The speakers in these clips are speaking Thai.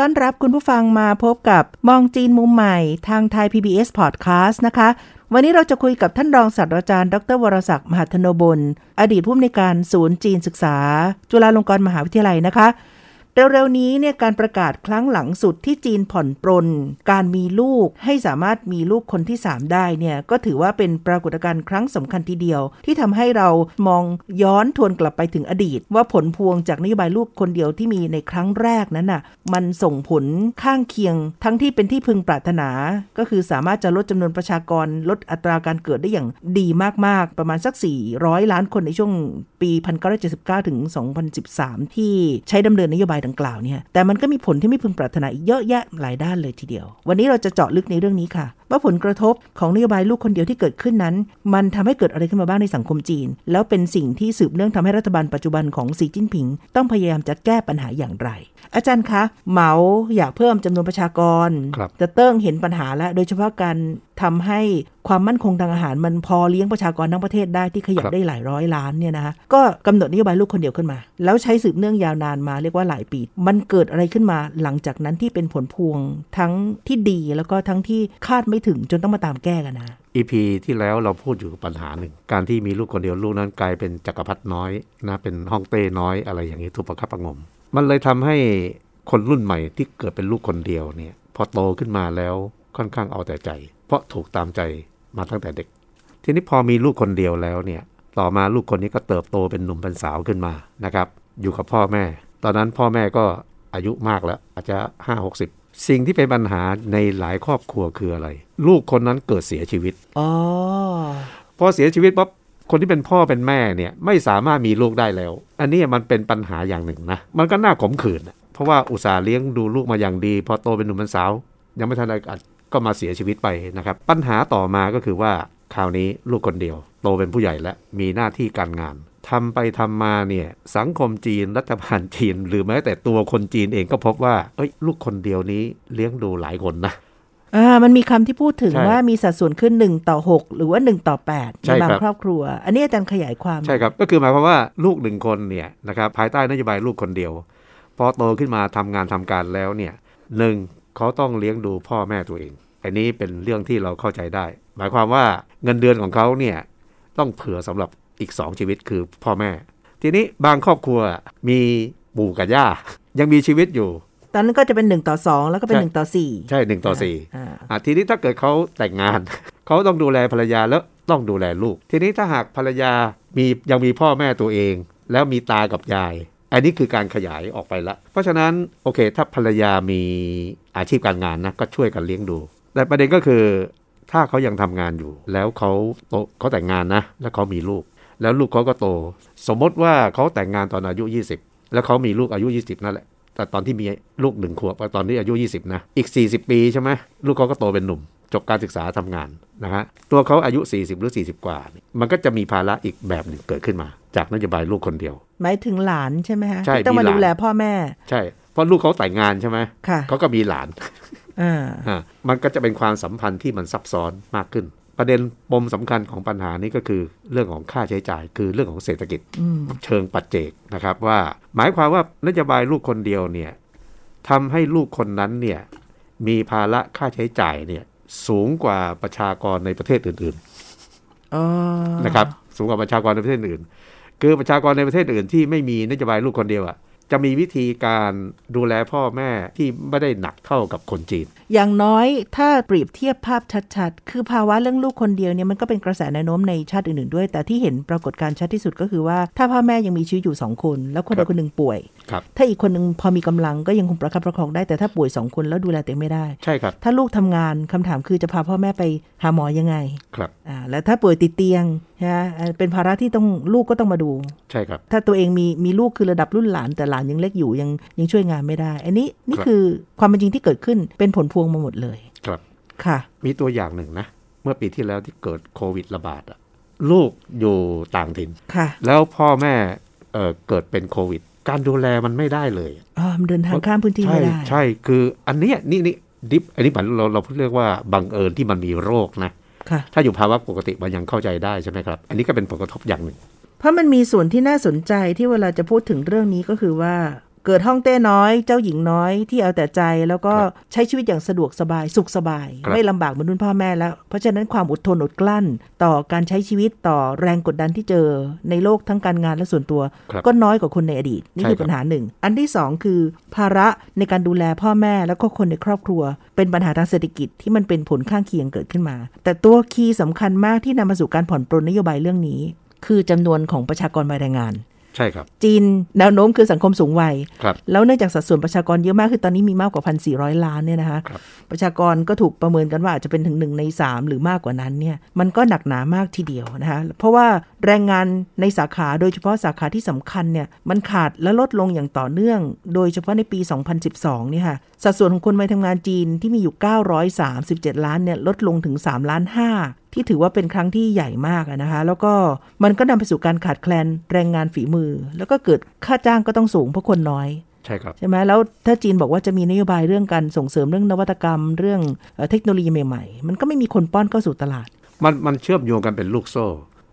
ต้อนรับคุณผู้ฟังมาพบกับมองจีนมุมใหม่ทางไทย PBS Podcast นะคะ วันนี้เราจะคุยกับท่านรองศาสตราจารย์ ดรวรศักดิ์มหัทโนบลอดีตผู้อำนวยการศูนย์จีนศึกษา จุฬาลงกรณ์มหาวิทยาลัยนะคะ เร็วๆนี้เนี่ยการประกาศครั้งหลังสุดที่จีนผ่อนปรน การมีลูกให้สามารถมีลูกคนที่ 3 ได้เนี่ยก็ถือว่าเป็นปรากฏการณ์ครั้งสำคัญทีเดียว ที่ทำให้เรามองย้อนทวนกลับไปถึงอดีต ว่าผลพวงจากนโยบายลูกคนเดียวที่มีในครั้งแรกนั้นน่ะมันส่งผลข้างเคียง ทั้งที่เป็นที่พึงปรารถนา ก็คือสามารถจะลดจำนวนประชากรลดอัตราการเกิดได้อย่างดีมากๆ ประมาณสัก 400 ล้านคนในช่วงปี 1979 ถึง 2013 ที่ใช้ดำเนินนโยบายดังกล่าวเนี่ยแต่มันก็มีผลที่ไม่พึงปรารถนาอีกเยอะแยะหลายด้านเลยทีเดียว วันนี้เราจะเจาะลึกในเรื่องนี้ค่ะ ว่าผลกระทบของนโยบายลูกคนเดียวที่เกิดขึ้นนั้น มันทำให้เกิดอะไรขึ้นมาบ้างในสังคมจีน แล้วเป็นสิ่งที่สืบเนื่องทำให้รัฐบาลปัจจุบันของสีจิ้นผิง ต้องพยายามจะแก้ปัญหาอย่างไร อาจารย์คะเหมาอยากเพิ่มจำนวนประชากรครับจะเติ้งเห็นปัญหาแล้วโดยเฉพาะการทำให้ความมั่นคงทางอาหารมันพอเลี้ยงประชากรทั้งประเทศได้ที่ขยับครับได้หลายร้อยล้านเนี่ยนะคะก็กำหนดนโยบายลูกคนเดียวขึ้นมา แล้วใช้สืบเนื่องยาวนานมาเรียกว่าหลายปี มันเกิดอะไรขึ้นมาหลังจากนั้นที่เป็นผลพวงทั้งที่ดีแล้วก็ทั้งที่คาดไม่ถึงจนต้องมาตามแก้กันนะอีพีที่แล้วเราพูดอยู่กับปัญหาหนึ่ง การที่มีลูกคนเดียวลูกนั้นกลายเป็นจักรพรรดิน้อยนะเป็นห้องเต้น้อยอะไรอย่างนี้ถูกประคับประหงม มันเลยทำให้คนรุ่นใหม่ที่เกิดเป็นลูกคนเดียวเนี่ยพอโตขึ้นมาแล้วค่อนข้างเอาแต่ใจเพ ราะถูกตามใจมาตั้งแต่เด็ก ทีนี้พอมีลูกคนเดียวแล้วเนี่ย ต่อมาลูกคนนี้ก็เติบโตเป็นหนุ่มเป็นสาวขึ้นมานะครับ อยู่กับพ่อแม่ ตอนนั้นพ่อแม่ก็อายุมากแล้ว อาจจะห้าหกสิบสิ่งที่เป็นปัญหาในหลายครอบครัวคืออะไร ลูกคนนั้นเกิดเสียชีวิตอ๋อพอเสียชีวิตปั๊บคนที่เป็นพ่อเป็นแม่เนี่ยไม่สามารถมีลูกได้แล้ว อันนี้มันเป็นปัญหาอย่างหนึ่งนะ มันก็น่าขมขื่นอะเพราะว่าอุตส่าห์เลี้ยงดูลูกมาอย่างดี พอโตเป็นหนุ่มเป็นสาว ยังไม่ทันได้อัด ก็มาเสียชีวิตไปนะครับ ปัญหาต่อมาก็คือว่าคราวนี้ลูกคนเดียว โตเป็นผู้ใหญ่แล้วมีหน้าที่การงานทำไปทำมาเนี่ยสังคมจีนรัฐบาลจีน หรือแม้แต่ตัวคนจีนเองก็พบว่าเอ้ยลูกคนเดียวนี้เลี้ยงดูหลายคนนะอ่ามันมีคำที่พูดถึงใช่ว่ามีสัดส่วนขึ้น 1 ต่อ 6 หรือว่า 1 ต่อ 8ใช่ในบางครับครอบครัว อันนี้อาจารย์ขยายความ ใช่ครับ ก็คือหมายความว่าลูกหนึ่งคนเนี่ยนะครับภายใต้นโยบายลูกคนเดียว พอโตขึ้นมาทำงานทำการแล้วเนี่ยหนึ่ง เขาต้องเลี้ยงดูพ่อแม่ตัวเอง อันนี้เป็นเรื่องที่เราเข้าใจได้ หมายความว่าเงินเดือนของเขาเนี่ยต้องเผื่อสำหรับอีกสองชีวิตคือพ่อแม่ ทีนี้บางครอบครัวมีปู่กับย่า ยังมีชีวิตอยู่ ตอนนั้นก็จะเป็น1ต่อ2 แล้วก็เป็นใช่1ต่อ4ใช่หนึ่งต่อสี่อ่าอะทีนี้ถ้าเกิดเขาแต่งงาน เขาต้องดูแลภรรยาแล้วต้องดูแลลูก ทีนี้ถ้าหากภรรยามียังมีพ่อแม่ตัวเอง แล้วมีตากับยาย อันนี้คือการขยายออกไปละ เพราะฉะนั้นโอเค ถ้าภรรยามีอาชีพการงานนะก็ช่วยกันเลี้ยงดู แต่ประเด็นก็คือ ถ้าเขายังทำงานอยู่ แล้วเขาโตเขาแต่งงานนะ แล้วเขามีลูก แล้วลูกเขาก็โต สมมติว่าเขาแต่งงานตอนอายุ 20 แล้วเขามีลูกอายุ 20นั่นแหละแต่ตอนที่มีลูกหนึ่งขวบตอนนี้อายุ 20 นะ อีก 40 ปีใช่ไหมลูกเขาก็โตเป็นหนุ่ม จบการศึกษาทำงานนะฮะตัวเขาอายุ 40 หรือ 40 กว่าเนี่ยมันก็จะมีภาระอีกแบบหนึ่งเกิดขึ้นมา จากนโยบายลูกคนเดียว หมายถึงหลานใช่ไหมฮะใช่ที่ต้องมีมาหลานดูแลพ่อแม่ ใช่ เพราะลูกเขาแต่งงานใช่ไหมค่ะเขาก็มีหลานอ่าอะมันก็จะเป็นความสัมพันธ์ที่มันซับซ้อนมากขึ้น ประเด็นปมสำคัญของปัญหานี้ก็คือเรื่องของค่าใช้จ่าย คือเรื่องของเศรษฐกิจอืมเชิงปัจเจกนะครับว่า หมายความว่านโยบายลูกคนเดียวเนี่ยทำให้ลูกคนนั้นเนี่ยมีภาระค่าใช้จ่ายเนี่ยสูงกว่าประชากรในประเทศอื่นอ๋อๆนะครับสูงกว่าประชากรในประเทศอื่น คือประชากรในประเทศอื่นที่ไม่มีนโยบายลูกคนเดียวอะจะมีวิธีการดูแลพ่อแม่ที่ไม่ได้หนักเท่ากับคนจีน อย่างน้อยถ้าเปรียบเทียบภาพชัดๆ คือภาวะเรื่องลูกคนเดียวเนี่ยมันก็เป็นกระแสแนวโน้มในชาติอื่นๆด้วย แต่ที่เห็นปรากฏการณ์ชัดที่สุดก็คือว่า ถ้าพ่อแม่ยังมีชีวิตอยู่สองคน แล้วคนใดครับคนหนึ่งป่วยถ้าอีกคนหนึ่งพอมีกำลังก็ยังคงประคับประคองได้แต่ถ้าป่วยสองคนแล้วดูแลตัวเองไม่ได้ใช่ครับ ถ้าลูกทำงานคำถามคือจะพาพ่อแม่ไปหาหมอยังไงครับอ่าแล้วถ้าป่วยติดเตียงนะเป็นภาระที่ต้องลูกก็ต้องมาดู ใช่ครับ ถ้าตัวเองมีมีลูกคือระดับรุ่นหลาน แต่หลานยังเล็กอยู่ยังยังช่วยงานไม่ได้ อันนี้นี่ครับคือความเป็นจริงที่เกิดขึ้นเป็นผลพวงมาหมดเลยครับค่ะ มีตัวอย่างหนึ่งนะ เมื่อปีที่แล้วที่เกิดโควิดระบาดอะลูกอยู่ต่างถิ่นค่ะแล้วพ่อแม่เอ่อเกิดเป็นโควิด การดูแลมันไม่ได้เลยอ๋อมันเดินทางข้ามพื้นที่ใช่ไม่ได้ ใช่คืออันเนี้ยนี่นี่ดิฟอันนี้มันเราเราเรียกว่าบังเอิญที่มันมีโรคนะค่ะถ้าอยู่ภาวะปกติมันยังเข้าใจได้ใช่ไหมครับ อันนี้ก็เป็นผลกระทบอย่างหนึ่ง เพราะมันมีส่วนที่น่าสนใจที่เวลาจะพูดถึงเรื่องนี้ก็คือว่า เกิดห้องเต้น้อย เจ้าหญิงน้อยที่เอาแต่ใจแล้วก็ใช้ชีวิตอย่างสะดวกสบายสุขสบาย ไม่ลำบากเหมือนรุ่นพ่อแม่แล้ว เพราะฉะนั้นความอดทนอดกลั้น ต่อการใช้ชีวิตต่อแรงกดดันที่เจอในโลกทั้งการงานและส่วนตัวครับก็น้อยกว่าคนในอดีต นี่คือใช่ครับปัญหาหนึ่ง อันที่สองคือ ภาระในการดูแลพ่อแม่แล้วก็คนในครอบครัว เป็นปัญหาทางเศรษฐกิจที่มันเป็นผลข้างเคียงเกิดขึ้นมา แต่ตัวคีย์สำคัญมากที่นำมาสู่การผ่อนปรนนโยบายเรื่องนี้ คือจำนวนของประชากรวัยแรงงาน ใช่ครับ จีนแนวโน้มคือสังคมสูงวัยครับแล้วเนื่องจากสัดส่วนประชากรเยอะมากคือตอนนี้มีมากกว่า1,400ล้านเนี่ยนะคะครับประชากรก็ถูกประเมินกันว่าอาจจะเป็นถึงหนึ่งใน3หรือมากกว่านั้นเนี่ยมันก็หนักหนามากทีเดียวนะคะเพราะว่าแรงงานในสาขาโดยเฉพาะสาขาที่สำคัญเนี่ยมันขาดและลดลงอย่างต่อเนื่อง โดยเฉพาะในปี 2012เนี่ยค่ะสัดส่วนของคนวัยทำงานจีนที่มีอยู่ 937 ล้านเนี่ยลดลงถึง3ล้าน5 ที่ถือว่าเป็นครั้งที่ใหญ่มากอะนะคะ แล้วก็มันก็นำไปสู่การขาดแคลนแรงงานฝีมือ แล้วก็เกิดค่าจ้างก็ต้องสูงเพราะคนน้อยใช่ครับใช่ไหมแล้วถ้าจีนบอกว่าจะมีนโยบายเรื่องการส่งเสริมเรื่องนวัตกรรม เรื่องเอ่อเทคโนโลยีใหม่ๆ มันก็ไม่มีคนป้อนเข้าสู่ตลาด มันมันเชื่อมโยงกันเป็นลูกโซ่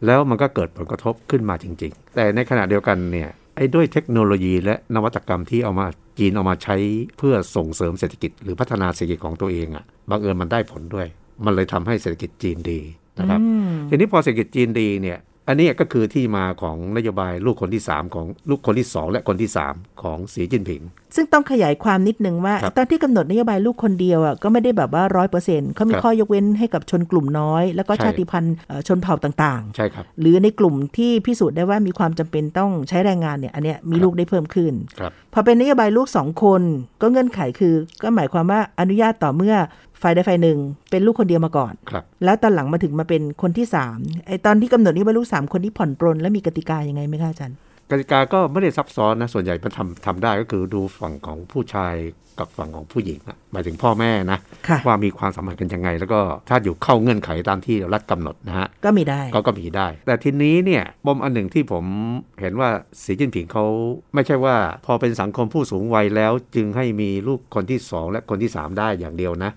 แล้วมันก็เกิดผลกระทบขึ้นมาจริง ๆ แต่ในขณะเดียวกันเนี่ยไอ้ด้วยเทคโนโลยีและนวัตกรรมที่เอามาจีนเอามาใช้เพื่อส่งเสริมเศรษฐกิจหรือพัฒนาเศรษฐกิจของตัวเองอะ่ะบังเอิญมันได้ผลด้วย มันเลยทำให้เศรษฐกิจจีนดีนะครับทีนี้พอเศรษฐกิจจีนดีเนี่ยอันนี้ก็คือที่มาของนโยบายลูกคนที่ 3 ของลูกคนที่ 2 และคนที่ 3 ของสีจิ้นผิง ซึ่งต้องขยายความนิดนึงว่าครับตอนที่กำหนดนโยบายลูกคนเดียวอะก็ไม่ได้แบบว่าร้อยเปอร์เซ็นต์เขามีครับข้อยกเว้นให้กับชนกลุ่มน้อย แล้วก็ใช่ชาติพันธุ์เอ่อชนเผ่าต่างใช่ครับๆหรือในกลุ่มที่พิสูจน์ได้ว่ามีความจำเป็นต้องใช้แรงงานเนี่ยอันเนี้ยมีลูกได้เพิ่มขึ้นครับพอเป็นนโยบายลูกสองคน ก็เงื่อนไขคือ ก็หมายความว่าอนุญาตต่อเมื่อ ฝ่ายใดฝ่ายหนึ่ง เป็นลูกคนเดียวมาก่อนครับ แล้วตอนหลังมาถึงมาเป็นคนที่สามไอตอนที่กำหนดนโยบายลูกสามคนที่ผ่อนปรนแล้วมีกติกายังไงไหมคะอาจารย์กติกาก็ไม่ได้ซับซ้อนนะส่วนใหญ่มันทำทำได้ก็คือดูฝั่งของผู้ชายกับฝั่งของผู้หญิงอะหมายถึงพ่อแม่นะค่ะว่ามีความสัมพันธ์กันยังไง แล้วก็ถ้าอยู่เข้าเงื่อนไขตามที่รัฐกำหนดนะฮะก็มีได้ก็ก็มีได้ แต่ทีนี้เนี่ยปมอันหนึ่งที่ผมเห็นว่าสีจิ้นผิงเขาไม่ใช่ว่า พอเป็นสังคมผู้สูงวัยแล้วจึงให้มีลูกคนที่สองและคนที่สามได้อย่างเดียวนะ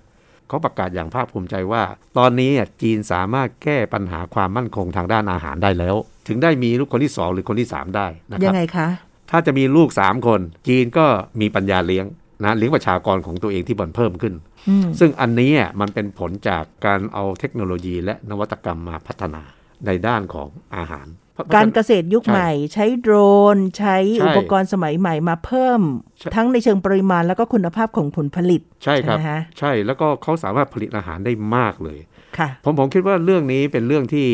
เขาประกาศอย่างภาคภูมิใจว่า ตอนนี้อะจีนสามารถแก้ปัญหาความมั่นคงทางด้านอาหารได้แล้ว ถึงได้มีลูกคนที่สองหรือคนที่สามได้นะคยัรับงไงคะ ถ้าจะมีลูก 3 คน จีนก็มีปัญญาเลี้ยงนะเลี้ยงประชากรของตัวเองที่มันเพิ่มขึ้นอืมซึ่งอันนี้อะมันเป็นผลจากการเอาเทคโนโลยีและนวัตกรรมมาพัฒนาในด้านของอาหารเพะ การเกษตรยุคใช่ใหม่ ใช้โดรน ใช้ใช่อุปกรณ์สมัยใหม่มาเพิ่มใช่ทั้งในเชิงปริมาณแล้วก็คุณภาพของผลผลิต ใช่ครับไหมฮะใช่แล้วก็เขาสามารถผลิตอาหารได้มากเลยค่ะผมผมคิดว่าเรื่องนี้เป็นเรื่องที่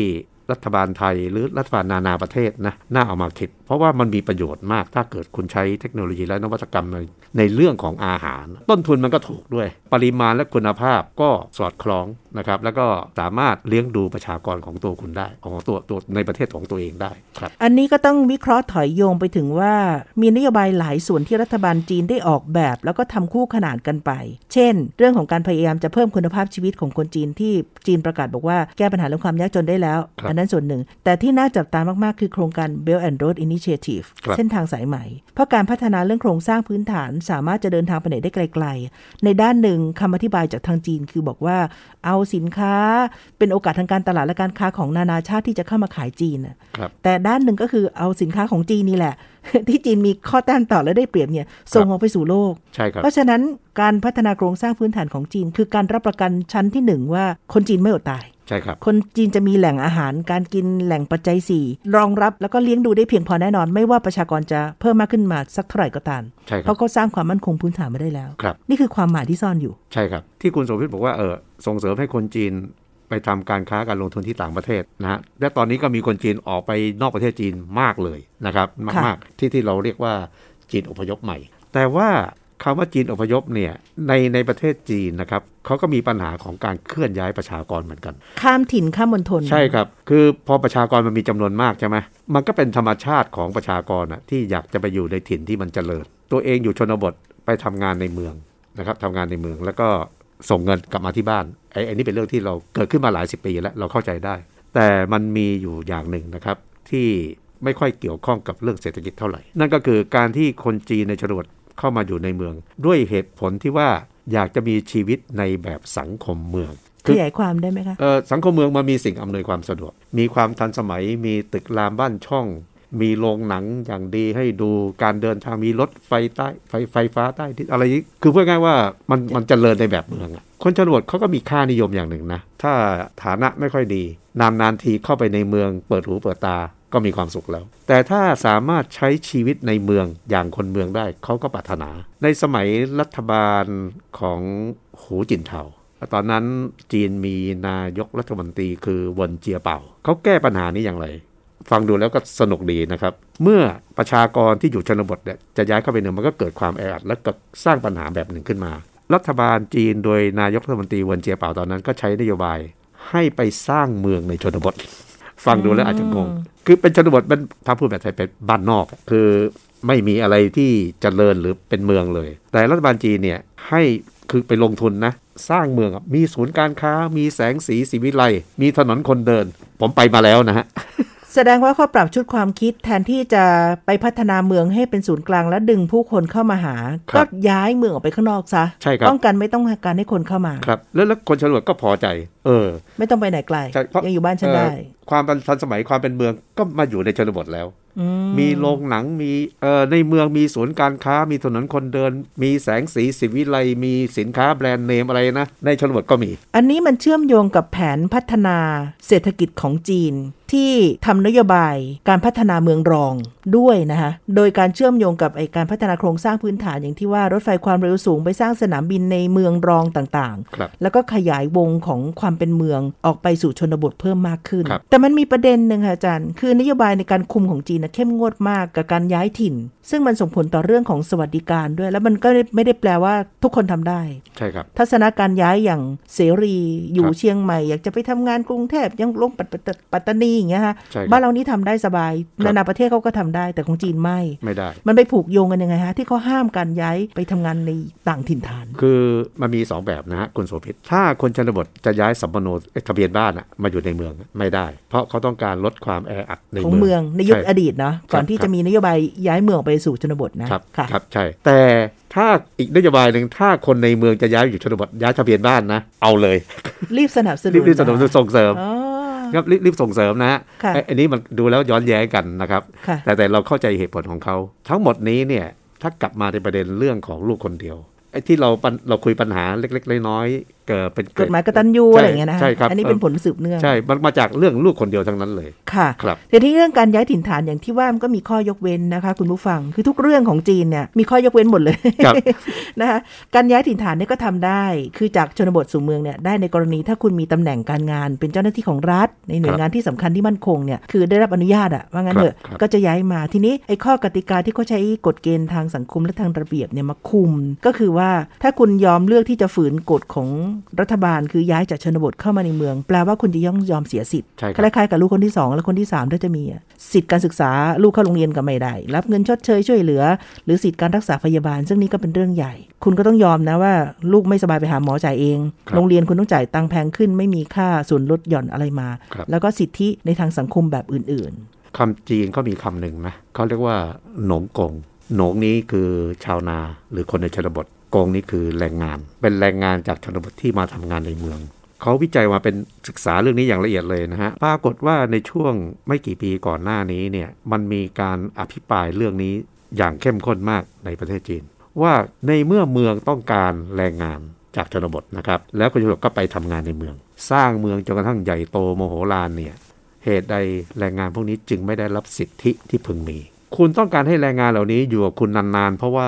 รัฐบาลไทยหรือรัฐบาลนานาประเทศนะน่าเอามาคิด เพราะว่ามันมีประโยชน์มากถ้าเกิดคุณใช้เทคโนโลยีและนวัตกรรมในในเรื่องของอาหาร ต้นทุนมันก็ถูกด้วย ปริมาณและคุณภาพก็สอดคล้องนะครับแล้วก็สามารถเลี้ยงดูประชากรของตัวคุณได้ของตัวตัวในประเทศของตัวเองได้ครับอันนี้ก็ต้องวิเคราะห์ถอยโยงไปถึงว่ามีนโยบายหลายส่วนที่รัฐบาลจีนได้ออกแบบ แล้วก็ทำคู่ขนานกันไป เช่น เรื่องของการพยายามจะเพิ่มคุณภาพชีวิตของคนจีนที่จีนประกาศบอกว่าแก้ปัญหาเรื่องความยากจนได้แล้วครับอันนั้นส่วนหนึ่ง แต่ที่น่าจับตามาก ๆ คือโครงการ Belt and Road Initiative ครับเส้นทางสายไหมเพราะการพัฒนาเรื่องโครงสร้างพื้นฐาน สามารถจะเดินทางไปไหนได้ไกล ๆ ในด้านหนึ่งคำอธิบายจากทางจีนคือบอกว่า เอาสินค้าเป็นโอกาสทางการตลาดและการค้าของนานาชาติที่จะเข้ามาขายจีนน่ะครับแต่ด้านหนึ่งก็คือเอาสินค้าของจีนนี่แหละ ที่จีนมีข้อแต้มต่อและได้เปรียบเนี่ยส่งออกไปสู่โลกใช่ครับเพราะฉะนั้นการพัฒนาโครงสร้างพื้นฐานของจีน คือการรับประกันชั้นที่หนึ่งว่าคนจีนไม่อดตาย ใช่ครับ คนจีนจะมีแหล่งอาหารการกินแหล่งปัจจัยสี่รองรับแล้วก็เลี้ยงดูได้เพียงพอแน่นอน ไม่ว่าประชากรจะเพิ่มมากขึ้นมาสักเท่าไหร่ก็ตามใช่คเพรับราะก็สร้างความมั่นคงพื้นฐานมาได้แล้วครับนี่คือความหมายที่ซ่อนอยู่ ใช่ครับ ที่คุณโสภิตบอกว่าเออส่งเสริมให้คนจีนไปทำการค้าการลงทุนที่ต่างประเทศนะฮะ และตอนนี้ก็มีคนจีนออกไปนอกประเทศจีนมากเลยนะครับค่ะมากๆที่ที่เราเรียกว่าจีนอพยพใหม่ แต่ว่า คำว่าจีนอพยพเนี่ยในในประเทศจีนนะครับเขาก็มีปัญหาของการเคลื่อนย้ายประชากรเหมือนกัน ข้ามถิ่นข้ามมณฑลใช่ครับ คือพอประชากรมันมีจำนวนมากใช่ไหมมันก็เป็นธรรมชาติของประชากรอะที่อยากจะไปอยู่ในถิ่นที่มันเจริญ ตัวเองอยู่ชนบทไปทำงานในเมืองนะครับทำงานในเมืองแล้วก็ส่งเงินกลับมาที่บ้านไอ้ไอ้นี่เป็นเรื่องที่เราเกิดขึ้นมาหลายสิบปีแล้วเราเข้าใจได้ แต่มันมีอยู่อย่างหนึ่งนะครับที่ไม่ค่อยเกี่ยวข้องกับเรื่องเศรษฐกิจเท่าไหร่ นั่นก็คือการที่คนจีนในชนบท เข้ามาอยู่ในเมือง ด้วยเหตุผลที่ว่าอยากจะมีชีวิตในแบบสังคมเมืองขยายความได้ไหมคะเอ่อสังคมเมืองมันมีสิ่งอำนวยความสะดวก มีความทันสมัยมีตึกรามบ้านช่อง มีโรงหนังอย่างดีให้ดูการเดินทางมีรถไฟใต้ไฟไฟฟ้าใต้ดินอะไรนี้คือพูดง่ายๆว่ามันมันเจริญในแบบเมืองอะคนชนบทเขาก็มีค่านิยมอย่างหนึ่งนะ ถ้าฐานะไม่ค่อยดี นานนานๆทีเข้าไปในเมือง เปิดหูเปิดตา ก็มีความสุขแล้ว แต่ถ้าสามารถใช้ชีวิตในเมืองอย่างคนเมืองได้เขาก็ปรารถนา ในสมัยรัฐบาลของหูจินเทาตอนนั้นจีนมีนายกรัฐมนตรีคือวนเจียเป่า เขาแก้ปัญหานี้อย่างไร ฟังดูแล้วก็สนุกดีนะครับ เมื่อประชากรที่อยู่ชนบทเนี่ยจะย้ายเข้าไปเมืองมันก็เกิดความแออัดและก็สร้างปัญหาแบบหนึ่งขึ้นมา รัฐบาลจีนโดยนายกรัฐมนตรีวนเจียเป่าตอนนั้นก็ใช้นโยบายให้ไปสร้างเมืองในชนบท ฟังดูแล้วอาจจะงง คือเป็นชนบทเป็นถ้าพูดแบบไทยเป็นบ้านนอก คือไม่มีอะไรที่เจริญหรือเป็นเมืองเลย แต่รัฐบาลจีนเนี่ยให้คือไปลงทุนนะ สร้างเมืองอะมีศูนย์การค้า มีแสงสีสีวิไลมีถนนคนเดิน ผมไปมาแล้วนะฮะ แสดงว่าเขาปรับชุดความคิดแทนที่จะไปพัฒนาเมืองให้เป็นศูนย์กลางและดึงผู้คนเข้ามาหาครัก็บย้ายเมืองออกไปข้างนอกซะใช่ครับป้องกันไม่ต้องการให้คนเข้ามาครับแล้วแล้วคนชนบทก็พอใจ เออ ไม่ต้องไปไหนไกลใช่เพราะยังอยู่บ้านฉันได้เอ่อความทันสมัยความเป็นเมืองก็มาอยู่ในชนบทแล้วอืมีโรงหนังมีเอ่อในเมืองมีศูนย์การค้า มีถนนคนเดิน มีแสงสีสิวิไลมีสินค้าแบรนด์เนมอะไรนะ ในชนบทก็มี อันนี้มันเชื่อมโยงกับแผนพัฒนาเศรษฐกิจของจีน ที่ทำนโยบายการพัฒนาเมืองรองด้วยนะคะโดยการเชื่อมโยงกับไอการพัฒนาโครงสร้างพื้นฐานอย่างที่ว่ารถไฟความเร็วสูงไปสร้างสนามบินในเมืองรองต่างๆครับแล้วก็ขยายวงของความเป็นเมืองออกไปสู่ชนบทเพิ่มมากขึ้นครับแต่มันมีประเด็นหนึ่งค่ะอาจารย์ คือนโยบายในการคุมของจีนนะเข้มงวดมากกับการย้ายถิ่น ซึ่งมันส่งผลต่อเรื่องของสวัสดิการด้วย แล้วมันก็ไม่ได้แปลว่าทุกคนทำได้ใช่ครับทัศนการย้ายอย่างเสรีอยู่ครับเชียงใหม่ อยากจะไปทำงานกรุงเทพยังลงปัตตปัตตานีอย่างเงี้ยฮะใช่ครับบ้านเรานี่ทำได้สบายครับนานาประเทศเขาก็ทำได้แต่ของจีนไม่ไม่ได้ มันไปผูกโยงกันยังไงฮะที่เขาห้ามการย้ายไปทำงานในต่างถิ่นฐาน คือมันมี 2 แบบนะฮะคุณโสภิตถ้าคนชนบทจะย้ายสัมปโนเอ้ยทะเบียนบ้านอะมาอยู่ในเมืองอะไม่ได้ เพราะเขาต้องการลดความแออัดในของเมืองในยุคช่อดีตเนาะก่อนที่ครับจะมีนโยบายย้ายเมืองออกไปสู่ชนบทนะครับค่ะครับใช่ แต่ถ้าอีกนโยบายหนึ่งถ้าคนในเมืองจะย้ายอยู่ชนบทย้ายทะเบียนบ้านนะ เอาเลย รีบสนับสนุนรีบรีบสนับสนุนส่งเสริมอ๋อ ครับรีบรีบส่งเสริมนะฮะค่ะไอ้อันนี้มันดูแล้วย้อนแย้งกันนะครับค่ะแต่แต่เราเข้าใจเหตุผลของเขา ทั้งหมดนี้เนี่ยถ้ากลับมาในประเด็นเรื่องของลูกคนเดียวไอ้ที่เราปัญเราคุยปัญหาเล็ก ๆ น้อยๆเกิดเป็นกฎหมายกตัญญูใช่อะไรอย่างเงี้ยนะใช่ครับอันนี้เป็นผลสืบเนื่องใช่มันมาจากเรื่องลูกคนเดียวทั้งนั้นเลยค่ะครับแต่ที่เรื่องการย้ายถิ่นฐานอย่างที่ว่ามันก็มีข้อยกเว้นนะคะ คุณผู้ฟังคือทุกเรื่องของจีนเนี่ยมีข้อยกเว้นหมดเลยครับนะคะการย้ายถิ่นฐานเนี่ยก็ทำได้ คือจากชนบทสู่เมืองเนี่ยได้ในกรณีถ้าคุณมีตำแหน่งการงาน เป็นเจ้าหน้าที่ของรัฐ ในหน่วยงานที่สำคัญที่มั่นคงเนี่ยคือได้รับอนุญาตอะว่างั้นเถอะครับก็จะย้ายมาทีนี้ไอ้ข้อกติกาที่เขาใช้กฎเกณฑ์ทางสังคมและทางระเบียบเนี่ยมาคุม ก็คือว่าถ้าคุณยอมเลือกที่จะฝืนกฎของรัฐบาลคือย้ายจากชนบทเข้ามาในเมือง แปลว่าคุณจะย่องยอมเสียสิทธิ์ใช่คครับล้ายๆกับลูกคนที่สองและคนที่สามถ้าจะมีอะสิทธิ์การศึกษาลูกเข้าโรงเรียนก็ไม่ได้ รับเงินชดเชยช่วยเหลือ หรือสิทธิ์การรักษาพยาบาล ซึ่งนี่ก็เป็นเรื่องใหญ่ คุณก็ต้องยอมนะว่า ลูกไม่สบายไปหาหมอจ่ายเองครับโรงเรียนคุณต้องจ่ายตังค์แพงขึ้น ไม่มีค่าส่วนลดหย่อนอะไรมาครับแล้วก็สิทธิในทางสังคมแบบอื่นคำจีนเขามีคำหนึ่งนะเขาเรียกว่าหนงกงหนงนี้คือชาวนาหรือคนในชนบท กงนี่คือแรงงาน เป็นแรงงานจากชนบทที่มาทำงานในเมือง เขาวิจัยมาเป็นศึกษาเรื่องนี้อย่างละเอียดเลยนะฮะ ปรากฏว่าในช่วงไม่กี่ปีก่อนหน้านี้เนี่ย มันมีการอภิปรายเรื่องนี้อย่างเข้มข้นมากในประเทศจีน ว่าในเมื่อเมืองต้องการแรงงานจากชนบทนะครับ แล้วคนชนบทก็ไปทำงานในเมือง สร้างเมืองจนกระทั่งใหญ่โตโมโหลานเนี่ย เหตุใดแรงงานพวกนี้จึงไม่ได้รับสิทธิที่พึงมี คุณต้องการให้แรงงานเหล่านี้อยู่กับคุณนานๆ เพราะว่า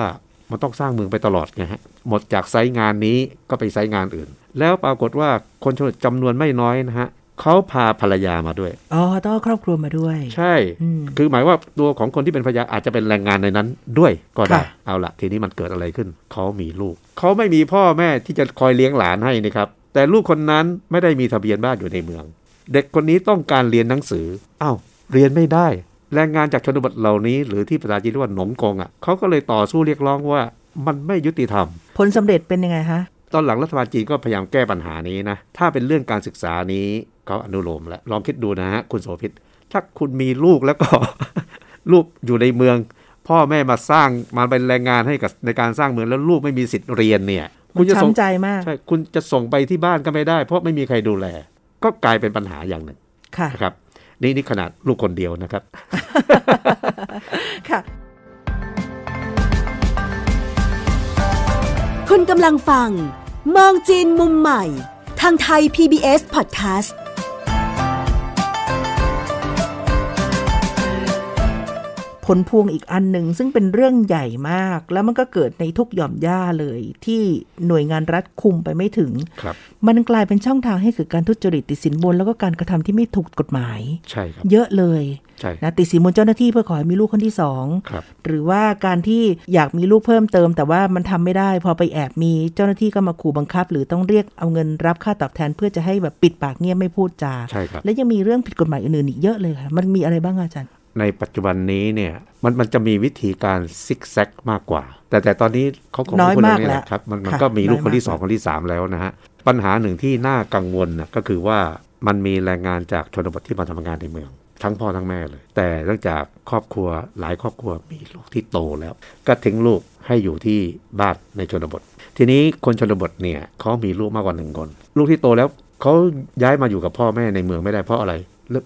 มันต้องสร้างเมืองไปตลอดไงฮะหมดจากไซต์งานนี้ก็ไปไซต์งานอื่น แล้วปรากฏว่าคนชนบทจำนวนไม่น้อยนะฮะเขาพาภรรยามาด้วย อ๋อ ต้องเอาครอบครัวมาด้วย ใช่อืมคือหมายว่าตัวของคนที่เป็นภรรยาอาจจะเป็นแรงงานในนั้นด้วยก็ได้ค่ะเอาละทีนี้มันเกิดอะไรขึ้น เขามีลูก เขาไม่มีพ่อแม่ที่จะคอยเลี้ยงหลานให้นะครับ แต่ลูกคนนั้นไม่ได้มีทะเบียนบ้านอยู่ในเมือง เด็กคนนี้ต้องการเรียนหนังสืออ้าวเรียนไม่ได้ แรงงานจากชนบทเหล่านี้ หรือที่ภาษาจีนเรียกว่าหนงกงอะเขาก็เลยต่อสู้เรียกร้องว่ามันไม่ยุติธรรม ผลสำเร็จเป็นยังไงคะตอนหลังรัฐบาลจีนก็พยายามแก้ปัญหานี้นะ ถ้าเป็นเรื่องการศึกษานี้เขาอนุโลมแล้ว ลองคิดดูนะฮะคุณโสภิตถ้าคุณมีลูกแล้วก็ลูกอยู่ในเมือง พ่อแม่มาสร้างมาเป็นแรงงานให้กับในการสร้างเมืองแล้วลูกไม่มีสิทธิ์เรียนเนี่ยมัคุนณจะส่งช้ำใจมากใช่คุณจะส่งไปที่บ้านก็ไม่ได้ เพราะไม่มีใครดูแล ก็กลายเป็นปัญหาอย่างหนึ่งค่ะนะครับ นี่นี่ขนาดลูกคนเดียวนะครับ ค่ะ คุณกำลังฟัง มองจีนมุมใหม่ ทางไทย PBS Podcast ผลพวงอีกอันหนึ่งซึ่งเป็นเรื่องใหญ่มาก แล้วมันก็เกิดในทุกหย่อมย่าเลยที่หน่วยงานรัฐคุมไปไม่ถึงครับมันกลายเป็นช่องทางให้เกิดการทุจริตติดสินบน แล้วก็การกระทำที่ไม่ถูกกฎหมาย ใช่ครับเยอะเลยใช่นะติดสินบนเจ้าหน้าที่เพื่อขอให้มีลูกคนที่สองครับหรือว่าการที่อยากมีลูกเพิ่มเติม แต่ว่ามันทำไม่ได้ พอไปแอบมีเจ้าหน้าที่ก็มาขู่บังคับ หรือต้องเรียกเอาเงินรับค่าตอบแทน เพื่อจะให้แบบปิดปากเงียบไม่พูดจาใช่ครับและยังมีเรื่องผิดกฎหมายอื่นๆอีกเยอะเลยค่ะมันมีอะไรบ้างอาจารย์ ในปัจจุบันนี้เนี่ยมันมันจะมีวิธีการซิกแซกมากกว่า แต่แต่ตอนนี้เขาคงน้อยพูดมากเรื่องนี้แล้วแหะครับมันมันค่ะก็มีลูกน้อยคนที่มากสองคนที่สามแล้วนะฮะปัญหาหนึ่งที่น่ากังวลนะก็คือว่ามันมีแรงงานจากชนบทที่มาทำงานในเมือง ทั้งพ่อทั้งแม่เลย แต่เนื่องจากครอบครัวหลายครอบครัวมีลูกที่โตแล้ว ก็ทิ้งลูกให้อยู่ที่บ้านในชนบท ทีนี้คนชนบทเนี่ยเขามีลูกมากกว่าหนึ่งคน ลูกที่โตแล้วเขาย้ายมาอยู่กับพ่อแม่ในเมืองไม่ได้เพราะอะไร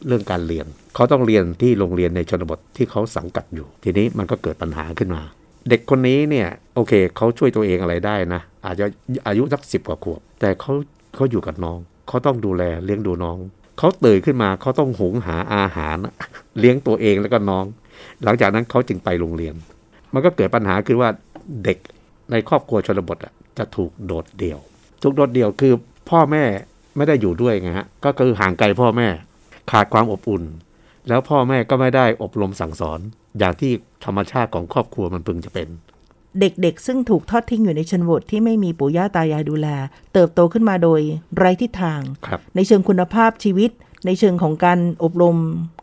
เรื่องการเรียน เขาต้องเรียนที่โรงเรียนในชนบทที่เขาสังกัดอยู่ ทีนี้มันก็เกิดปัญหาขึ้นมา เด็กคนนี้เนี่ยโอเคเขาช่วยตัวเองอะไรได้นะ อาจจะอายุสักสิบกว่าขวบ แต่เขาเขาอยู่กับน้อง เขาต้องดูแลเลี้ยงดูน้อง เขาตื่นขึ้นมาเขาต้องหุงหาอาหาร เลี้ยงตัวเองแล้วก็น้อง หลังจากนั้นเขาจึงไปโรงเรียน มันก็เกิดปัญหาคือว่าเด็กในครอบครัวชนบทจะถูกโดดเดี่ยวถูกโดดเดี่ยวคือพ่อแม่ไม่ได้อยู่ด้วยไงฮะก็คือห่างไกลพ่อแม่ ขาดความอบอุ่น แล้วพ่อแม่ก็ไม่ได้อบรมสั่งสอน อย่างที่ธรรมชาติของครอบครัวมันพึงจะเป็น เด็กๆ ซึ่งถูกทอดทิ้งอยู่ในชนบทที่ไม่มีปู่ย่าตายายดูแล เติบโตขึ้นมาโดยไร้ทิศทางครับในเชิงคุณภาพชีวิต ในเชิงของการอบรม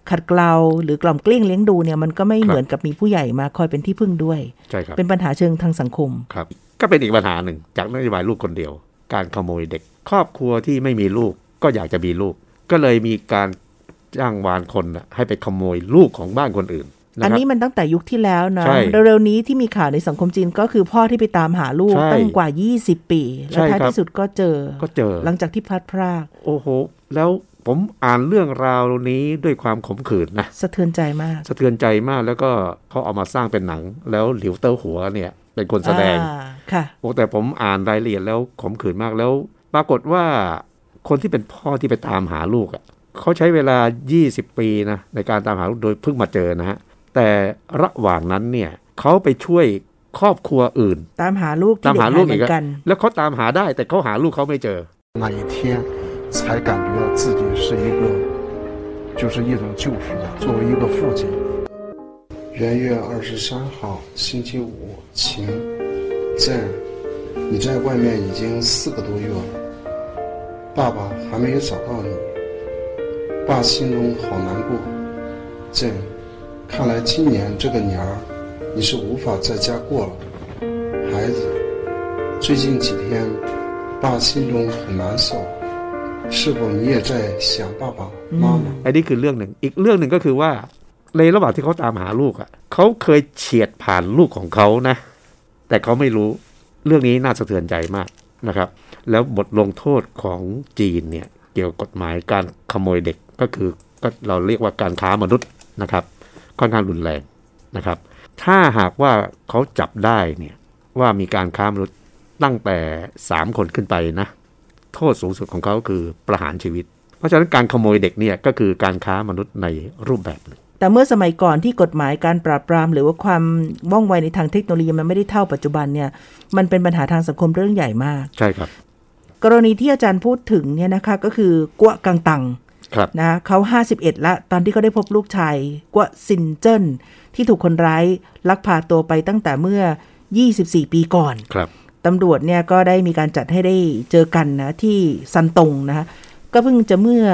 ขัดเกลาหรือกล่อมเกลี้ยงเลี้ยงดูเนี่ยมันก็ไม่ครับเหมือนกับมีผู้ใหญ่มาคอยเป็นที่พึ่งด้วยใช่ครับเป็นปัญหาเชิงทางสังคมครับ ก็เป็นอีกปัญหาหนึ่ง จากนโยบายลูกคนเดียว การขโมยเด็ก ครอบครัวที่ไม่มีลูกก็อยากจะมีลูก ก็เลยมีการ จ้างวานคนน่ะให้ไปขโมยลูกของบ้านคนอื่นนะอันครับนี้มันตั้งแต่ยุคที่แล้วนะใช่เร็วๆนี้ที่มีข่าวในสังคมจีนก็คือพ่อที่ไปตามหาลูกใช่ตั้งกว่า 20 ปี และใช่ท้ายครับที่สุดก็เจอก็เจอ หลังจากที่พลัดพราก โอ้โห แล้วผมอ่านเรื่องราวนี้ด้วยความขมขื่นนะสะเทือนใจมาก สะเทือนใจมากแล้วก็เขาเอามาสร้างเป็นหนัง แล้วหลิวเตอร์หัวเนี่ย เป็นคนแสดงอ่าค่ะโอ้แต่ผมอ่านรายละเอียดแล้วขมขื่นมากแล้ว ปรากฏว่าคนที่เป็นพ่อที่ไปตามหาลูกอะ เขาใช้เวลา 20 ปีนะในการตามหาลูกโดยเพิ่งมาเจอนะฮะ แต่ระหว่างนั้นเนี่ยเขาไปช่วยครอบครัวอื่น ตามหาลูกที่ ตาม เด็ก หา หา ลู ย ก เหมื อี อก น อะ กัน แล้วเขาตามหาได้แต่เขาหาลูกเขาไม่เจอ 那一天才感觉到自己是一个，就是一种救赎。作为一个父亲，元月二十三号星期五晴，朕，你在外面已经四个多月了，爸爸还没有找到你， 爸心中好难过。朕，看来今年这个年儿你是无法在家过了。孩子，最近几天爸心中很难受，是否你也在想爸爸妈妈？ อันนี้คือเรื่องหนึ่ง อีกเรื่องหนึ่งก็คือว่า ในระหว่างที่เขาตามหาลูกอ่ะเขาเคยเฉียดผ่านลูกของเขานะ แต่เขาไม่รู้เรื่องนี้น่าสะเทือนใจมากนะครับ แล้วบทลงโทษของจีนเนี่ย เกี่ยวกับกฎหมายการขโมยเด็กก็คือก็เราเรียกว่าการค้ามนุษย์นะครับค่อนข้างรุนแรงนะครับ ถ้าหากว่าเขาจับได้เนี่ยว่ามีการค้ามนุษย์ตั้งแต่สามคนขึ้นไปนะโทษสูงสุดของเขาคือประหารชีวิต เพราะฉะนั้นการขโมยเด็กเนี่ยก็คือการค้ามนุษย์ในรูปแบบหนึ่งแต่เมื่อสมัยก่อนที่กฎหมายการปราบปราม หรือว่าความว่องไวในทางเทคโนโลยีมันไม่ได้เท่าปัจจุบันเนี่ยมันเป็นปัญหาทางสังคมเรื่องใหญ่มาก ใช่ครับ กรณีที่อาจารย์พูดถึงเนี่ยนะคะก็คือกัวกังตังครับนะเขา 51 ละ ตอนที่เขาได้พบลูกชายกว่าซินเจิ้นที่ถูกคนร้ายลักพาตัวไปตั้งแต่เมื่อ 24 ปีก่อนครับตำรวจเนี่ยก็ได้มีการจัดให้ได้เจอกันนะที่ซันตงนะคะก็เพิ่งจะเมื่อ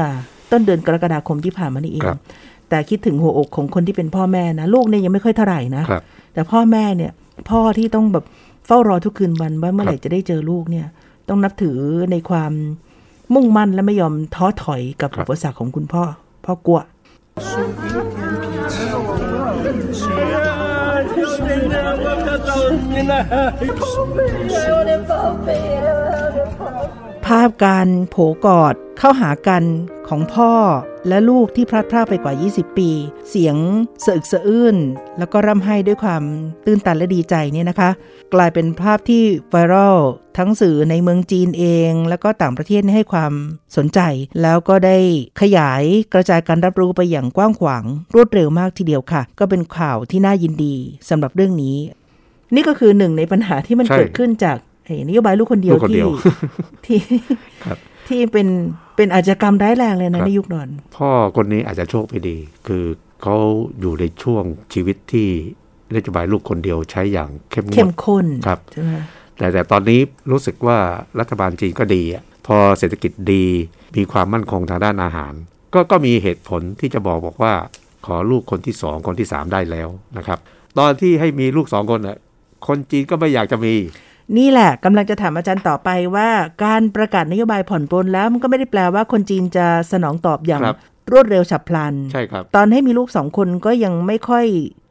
ต้นเดือนกรกฎาคมที่ผ่านมานี่เองครับแต่คิดถึงหัวอกของคนที่เป็นพ่อแม่นะ ลูกเนี่ยยังไม่ค่อยเท่าไหร่นะครับแต่พ่อแม่เนี่ยพ่อที่ต้องแบบเฝ้ารอทุกคืนวันว่าเมื่อไหร่จะได้เจอลูกเนี่ย ต้องนับถือในความมุ่งมั่นและไม่ยอมท้อถอยกับครัอุบปสรรคของคุณพ่อ พ่อกัวภาพการโผกอดเข้าหากันของพ่อและลูกที่พลัดพรากไปกว่า 20 ปี เสียงสะอึกสะอื้น แล้วก็ร่ำไห้ด้วยความตื้นตันและดีใจเนี่ยนะคะ กลายเป็นภาพที่ไวรัลทั้งสื่อในเมืองจีนเอง แล้วก็ต่างประเทศให้ความสนใจ แล้วก็ได้ขยายกระจายการรับรู้ไปอย่างกว้างขวาง รวดเร็วมากทีเดียวค่ะ ก็เป็นข่าวที่น่ายินดีสำหรับเรื่องนี้ นี่ก็คือหนึ่งในปัญหาที่มันเกิดขึ้นจาก นโยบายลูกคนเดียวลูกคนเดีที่ยวที่ครับที่เป็นเป็นอาชญากรรมร้ายแรงเลยครันะบในยุคนั้นพ่อคนนี้อาจจะโชคไม่ดี คือเขาอยู่ในช่วงชีวิตที่นโยบายลูกคนเดียวใช้อย่างเข้มงเข้วมดข้นครับใช่ไหมแต่แต่ตอนนี้รู้สึกว่ารัฐบาลจีนก็ดีอะพอเศรษฐกิจดีมีความมั่นคงทางด้านอาหาร ก็ก็มีเหตุผลที่จะบอกบอกว่า ขอลูกคนที่สองคนที่สามได้แล้วนะครับ ตอนที่ให้มีลูกสองคนอะคนจีนก็ไม่อยากจะมี นี่แหละกำลังจะถามอาจารย์ต่อไปว่าการประกาศนโยบายผ่อนปลนแล้วมันก็ไม่ได้แปลว่าคนจีนจะสนองตอบอย่างครับรวดเร็วฉับพลัน ใช่ครับ ตอนให้มีลูกสองคนก็ยังไม่ค่อย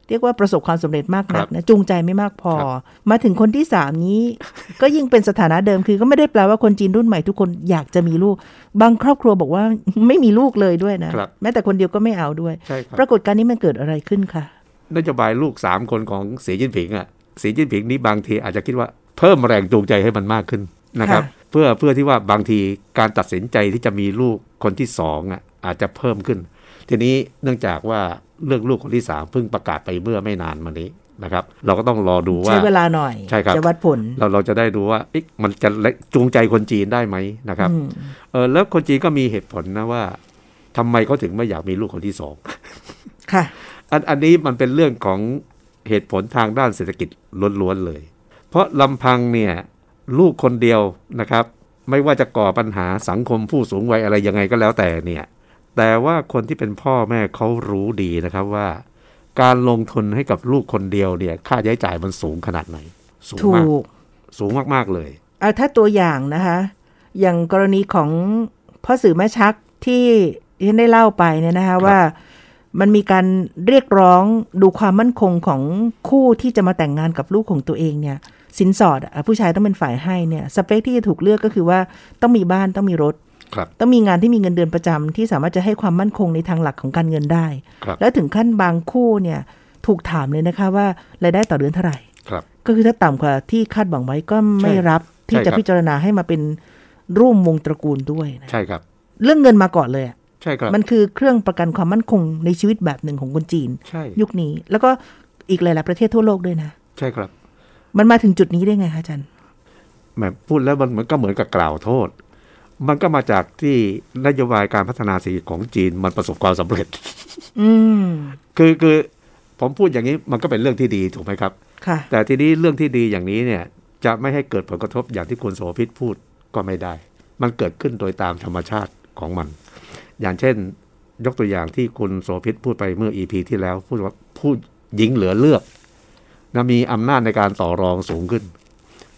เรียกว่าประสบความสำเร็จมากนัครักบนะจูงใจไม่มากพอครับมาถึงคนที่สามนี้ ก็ยิ่งเป็นสถานะเดิมคือก็ไม่ได้แปลว่าคนจีนรุ่นใหม่ทุกคนอยากจะมีลูก บางครอบครัวบอกว่าไม่มีลูกเลยด้วยนะครับแม้แต่คนเดียวก็ไม่เอาด้วยใช่ครับปรากฏการณ์นี้มันเกิดอะไรขึ้นคะนโยบายลูกสามคนของสีจิ้นผิงอะสีจิ้นผิงนี้บางทีอาจจะคิดว่า เพิ่มแรงจูงใจให้มันมากขึ้นนะครับ เพื่อเพื่อที่ว่าบางทีการตัดสินใจที่จะมีลูกคนที่สองอะอาจจะเพิ่มขึ้น ทีนี้เนื่องจากว่าเรื่องลูกคนที่สามเพิ่งประกาศไปเมื่อไม่นานมานี้นะครับ เราก็ต้องรอดูว่าใช้เวลาหน่อยใช่ครับจะวัดผลเราเราจะได้ดูว่าเอ๊ะมันจะจูงใจคนจีนได้ไหมนะครับอืมเออแล้วคนจีนก็มีเหตุผลนะว่าทำไมเขาถึงไม่อยากมีลูกคนที่สองค่ะอันอันนี้มันเป็นเรื่องของเหตุผลทางด้านเศรษฐกิจล้วนๆเลย เพราะลำพังเนี่ยลูกคนเดียวนะครับ ไม่ว่าจะก่อปัญหาสังคมผู้สูงวัยอะไรยังไงก็แล้วแต่เนี่ยแต่ว่าคนที่เป็นพ่อแม่เขารู้ดีนะครับว่า การลงทุนให้กับลูกคนเดียวเนี่ยค่าใช้จ่ายมันสูงขนาดไหน สูงถูมากกสูงมากๆเลยอะถ้าตัวอย่างนะคะ อย่างกรณีของพ่อสื่อแม่ชักที่ที่ได้เล่าไปเนี่ยนะคะว่ามันมีการเรียกร้องดูความมั่นคงของคู่ที่จะมาแต่งงานกับลูกของตัวเองเนี่ย สินสอดอะผู้ชายต้องเป็นฝ่ายให้เนี่ยสเปคที่จะถูกเลือกก็คือว่าต้องมีบ้านต้องมีรถครับต้องมีงานที่มีเงินเดือนประจำที่สามารถจะให้ความมั่นคงในทางหลักของการเงินได้ครับแล้วถึงขั้นบางคู่เนี่ยถูกถามเลยนะคะว่ารายได้ต่อเดือนเท่าไหร่ครับก็คือถ้าต่ำกว่าที่คาดหวังไว้ก็ไม่ใช่รับที่ใช่จะครับพิจารณาให้มาเป็นร่วมวงตระกูลด้วยนะใช่ครับ เรื่องเงินมาก่อนเลยอะใช่ครับมันคือเครื่องประกันความมั่นคงในชีวิตแบบหนึ่งของคนจีนใช่ยุคนี้ แล้วก็อีกหลาย ๆ ประเทศทั่วโลกด้วยนะ ใช่ครับ มันมาถึงจุดนี้ได้ไงคะอาจารย์แหมพูดแล้วมันเหมือนก็เหมือนกับกล่าวโทษ มันก็มาจากที่นโยบายการพัฒนาเศรษฐกิจของจีนมันประสบความสำเร็จ อืมคือคือผมพูดอย่างนี้มันก็เป็นเรื่องที่ดีถูกไหมครับค่ะแต่ทีนี้เรื่องที่ดีอย่างนี้เนี่ยจะไม่ให้เกิดผลกระทบอย่างที่คุณโสภิตพูดก็ไม่ได้ มันเกิดขึ้นโดยตามธรรมชาติของมัน อย่างเช่น ยกตัวอย่างที่คุณโสภิตพูดไปเมื่อ EP ที่แล้ว พูดว่าผู้หญิงเหลือเลือก นะมีอำนาจในการต่อรองสูงขึ้น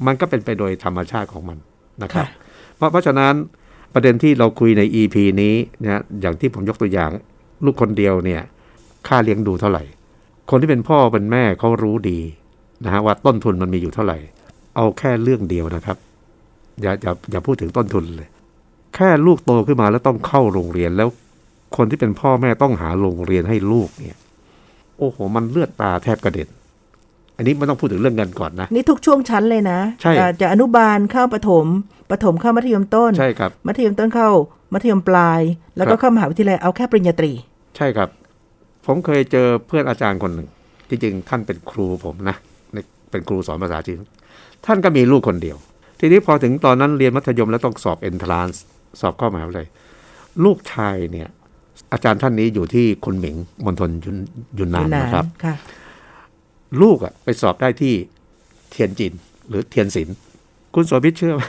มันก็เป็นไปโดยธรรมชาติของมันนะครับค่ะเพราะเพราะฉะนั้นประเด็นที่เราคุยใน EP นี้นะอย่างที่ผมยกตัวอย่างลูกคนเดียวเนี่ยค่าเลี้ยงดูเท่าไหร่ คนที่เป็นพ่อเป็นแม่เขารู้ดีนะฮะว่าต้นทุนมันมีอยู่เท่าไหร่ เอาแค่เรื่องเดียวนะครับ อย่าอย่าอย่าพูดถึงต้นทุนเลย แค่ลูกโตขึ้นมาแล้วต้องเข้าโรงเรียนแล้ว คนที่เป็นพ่อแม่ต้องหาโรงเรียนให้ลูกเนี่ย โอ้โห มันเลือดตาแทบกระเด็นอั นนี้ไม่ต้องพูดถึงเรื่องเงินก่อนนะ นี่ทุกช่วงชั้นเลยนะใช่อ่าจากอนุบาลเข้าประถมประถมเข้ามัธยมต้นใช่ครับมัธยมต้นเข้ามัธยมปลาย แล้วก็ครับเข้ามหาวิทยาลัยเอาแค่ปริญญาตรี ใช่ครับ ผมเคยเจอเพื่อนอาจารย์คนหนึ่งจริงๆท่านเป็นครูผมนะในเป็นครูสอนภาษาจีนท่านก็มีลูกคนเดียว ทีนี้พอถึงตอนนั้นเรียนมัธยมแล้วต้องสอบเอนทรานสสอบเข้ามหาวิทยาลัยลูกชายเนี่ยอาจารย์ท่านนี้อยู่ที่คุณหมิงมณฑลยุนยุนนานนะครับค่ะ ลูกอะไปสอบได้ที่เทียนจิน หรือเทียนศิลป์คุณโสภิตเชื่อไหม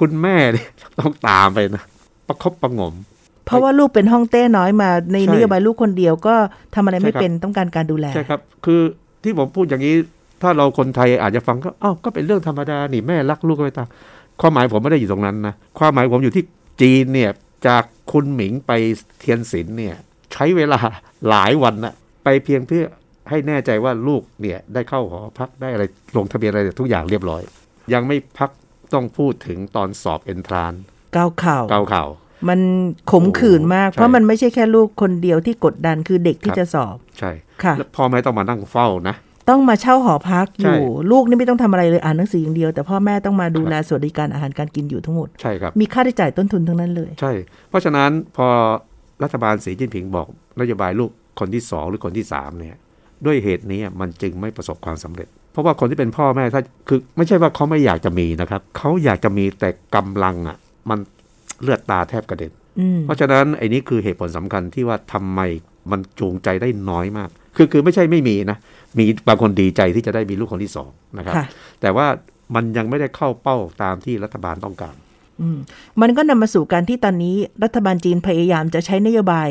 คุณแม่เนี่ยต้องตามไปนะประคบประหงม เพราะว่าลูกเป็นห้องเต้น้อยมาในใช่นโยบายลูกคนเดียวก็ทำอะไรไม่ใช่ครับเป็นต้องการการดูแลใช่ครับ คือที่ผมพูดอย่างนี้ ถ้าเราคนไทยอาจจะฟังก็อ้าวก็เป็นเรื่องธรรมดานี่แม่รักลูกก็ไปตามความหมายผมไม่ได้อยู่ตรงนั้นนะความหมายผมอยู่ที่จีนเนี่ยจากคุณหมิงไปเทียนศิลป์เนี่ย ใช้เวลาหลายวันนะไปเพียงเพื่อ ให้แน่ใจว่าลูกเนี่ยได้เข้าหอพักได้อะไรลงทะเบียนอะไรทุกอย่างเรียบร้อย ยังไม่พักต้องพูดถึงตอนสอบเอนทรานก้าวข่าวเกาข่าวมันขมขื่นมากใช่เพราะมันไม่ใช่แค่ลูกคนเดียวที่กดดันคือเด็กที่ครับจะสอบ ใช่ค่ะแล้วพ่อแม่ต้องมานั่งเฝ้านะ ต้องมาเช่าหอพักอใช่ยู่ ลูกนี่ไม่ต้องทำอะไรเลยอ่านหนังสืออย่างเดียว แต่พ่อแม่ต้องมาดูแลสวัสดิการอาหารการกินอยู่ทั้งหมดใช่ครับมีค่าใช้จ่ายต้นทุนทั้งนั้นเลย ใช่ เพราะฉะนั้นพอรัฐบาลสีจิ้นผิงบอกนโยบายลูกคนที่สองหรือคนที่สามเนี่ย ด้วยเหตุนี้มันจึงไม่ประสบความสำเร็จ เพราะว่าคนที่เป็นพ่อแม่ถ้าคือไม่ใช่ว่าเขาไม่อยากจะมีนะครับเขาอยากจะมีแต่กำลังอะมันเลือดตาแทบกระเด็นอืมเพราะฉะนั้นไอ้นี้คือเหตุผลสำคัญที่ว่าทำไมมันจูงใจได้น้อยมาก คือคือไม่ใช่ไม่มีนะ มีบางคนดีใจที่จะได้มีลูกคนที่สองนะครับค่ะแต่ว่ามันยังไม่ได้เข้าเป้าตามที่รัฐบาลต้องการอื มมันก็นำมาสู่การที่ตอนนี้รัฐบาลจีนพยายามจะใช้นโยบาย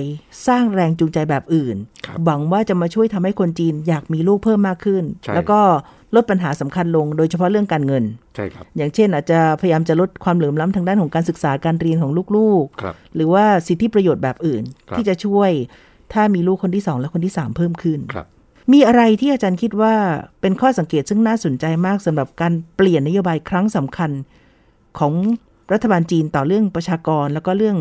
สร้างแรงจูงใจแบบอื่นครับหวังว่าจะมาช่วยทำให้คนจีนอยากมีลูกเพิ่มมากขึ้นใช่แล้วก็ลดปัญหาสำคัญลงโดยเฉพาะเรื่องการเงิน ใช่ครับ อย่างเช่นอาจจะพยายามจะลดความเหลื่อมล้ำทางด้านของการศึกษาการเรียนของลูกครับๆหรือว่าสิทธิประโยชน์แบบอื่นครับที่จะช่วยถ้ามีลูกคนที่สองและคนที่สามเพิ่มขึ้นครับมีอะไรที่อาจารย์คิดว่าเป็นข้อสังเกตซึ่งน่าสนใจมากสำหรับการเปลี่ยนนโยบายครั้งสำคัญของ รัฐบาลจีนต่อเรื่องประชากร แล้วก็เรื่อง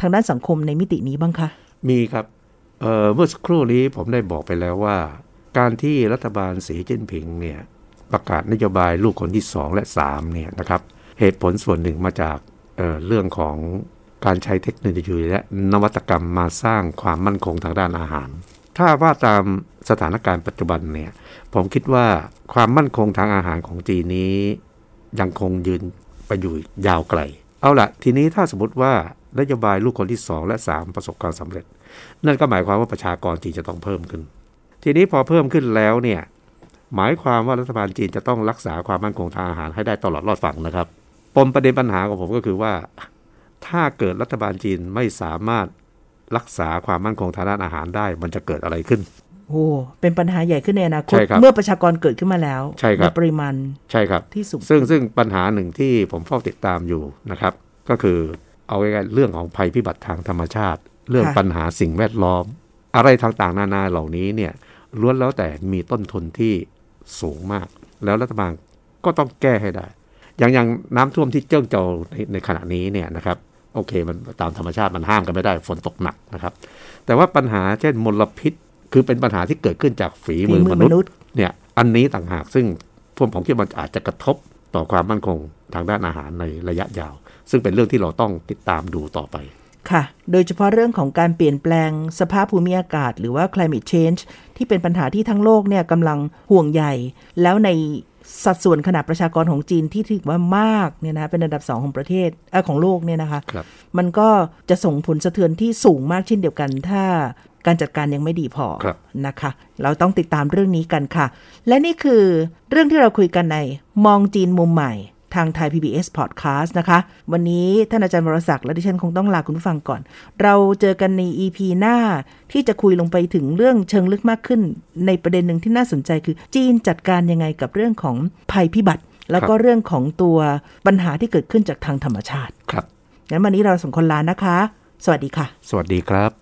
ทางด้านสังคมในมิตินี้บ้างคะ มีครับเอ่อเมื่อสักครู่นี้ผมได้บอกไปแล้วว่า การที่รัฐบาลสีจิ้นผิงเนี่ยประกาศนโยบายลูกคนที่สองและสามเนี่ยนะครับ เหตุผลส่วนหนึ่งมาจากเอ่อเรื่องของการใช้เทคโนโลยีและนวัตกรรมมาสร้างความมั่นคงทางด้านอาหาร ถ้าว่าตามสถานการณ์ปัจจุบันเนี่ยผมคิดว่าความมั่นคงทางอาหารของจีนนี้ ยังคงยืน ไปอยู่ยาวไกล เอาละทีนี้ถ้าสมมติว่านโยบายลูกคนที่สองและสามประสบความสำเร็จ นั่นก็หมายความว่าประชากรจีนจะต้องเพิ่มขึ้น ทีนี้พอเพิ่มขึ้นแล้วเนี่ยหมายความว่ารัฐบาลจีนจะต้องรักษาความมั่นคงทางอาหารให้ได้ตลอดรอดฝั่งนะครับปมประเด็นปัญหาของผมก็คือว่า ถ้าเกิดรัฐบาลจีนไม่สามารถรักษาความมั่นคงทางด้านอาหารได้ มันจะเกิดอะไรขึ้น โอ้เป็นปัญหาใหญ่ขึ้นในอนาคตใช่ครับเมื่อประชากรเกิดขึ้นมาแล้วใช่ครับปริมาณใช่ครับที่สูงซึ่งซึ่งปัญหาหนึ่งที่ผมเฝ้าติดตามอยู่นะครับ ก็คือเอาไว้กันเรื่องของภัยพิบัติทางธรรมชาติ เรื่องปัญหาสิ่งแวดล้อม อะไรต่างๆ นานาเหล่านี้เนี่ยล้วนแล้วแต่มีต้นทุนที่สูงมาก แล้วรัฐบาลก็ต้องแก้ให้ได้ อย่างอย่างน้ำท่วมที่เจิ้งเจาในในขณะนี้เนี่ยนะครับโอเคมันตามธรรมชาติมันห้ามกันไม่ได้ฝนตกหนักนะครับ แต่ว่าปัญหาเช่นมลพิษ คือเป็นปัญหาที่เกิดขึ้นจากฝีมือฝีมืมอนุษมนุษย์ย์เนี่ยอันนี้ต่างหากซึ่งผมผมคิดว่ามันอาจจะกระทบต่อความมั่นคงทางด้านอาหารในระยะยาว ซึ่งเป็นเรื่องที่เราต้องติดตามดูต่อไปค่ะ โดยเฉพาะเรื่องของการเปลี่ยนแปลงสภาพภูมิอากาศ หรือว่า climate change ที่เป็นปัญหาที่ทั้งโลกเนี่ยกำลังห่วงใหญ่แล้วในสัดส่วนขนาดประชากรของจีนที่ถือว่ามากเนี่ยนะเป็นอันดับสองของประเทศเออของโลกเนี่ยนะคะครับมันก็จะส่งผลสะเทือนที่สูงมากเช่นเดียวกัน ถ้า การจัดการยังไม่ดีพอครับนะคะ เราต้องติดตามเรื่องนี้กันค่ะ และนี่คือเรื่องที่เราคุยกันในมองจีนมุมใหม่ทางไทย PBS Podcast นะคะ วันนี้ท่านอาจารย์วรศักดิ์และดิฉันคงต้องลาคุณผู้ฟังก่อน เราเจอกันใน EP หน้าที่จะคุยลงไปถึงเรื่องเชิงลึกมากขึ้น ในประเด็นหนึ่งที่น่าสนใจคือ จีนจัดการยังไงกับเรื่องของภัยพิบัติ แล้วก็เรื่องของตัวปัญหาที่เกิดขึ้นจากทางธรรมชาติ ครับงั้นวันนี้เราสองคนลานะคะ สวัสดีค่ะ สวัสดีครับ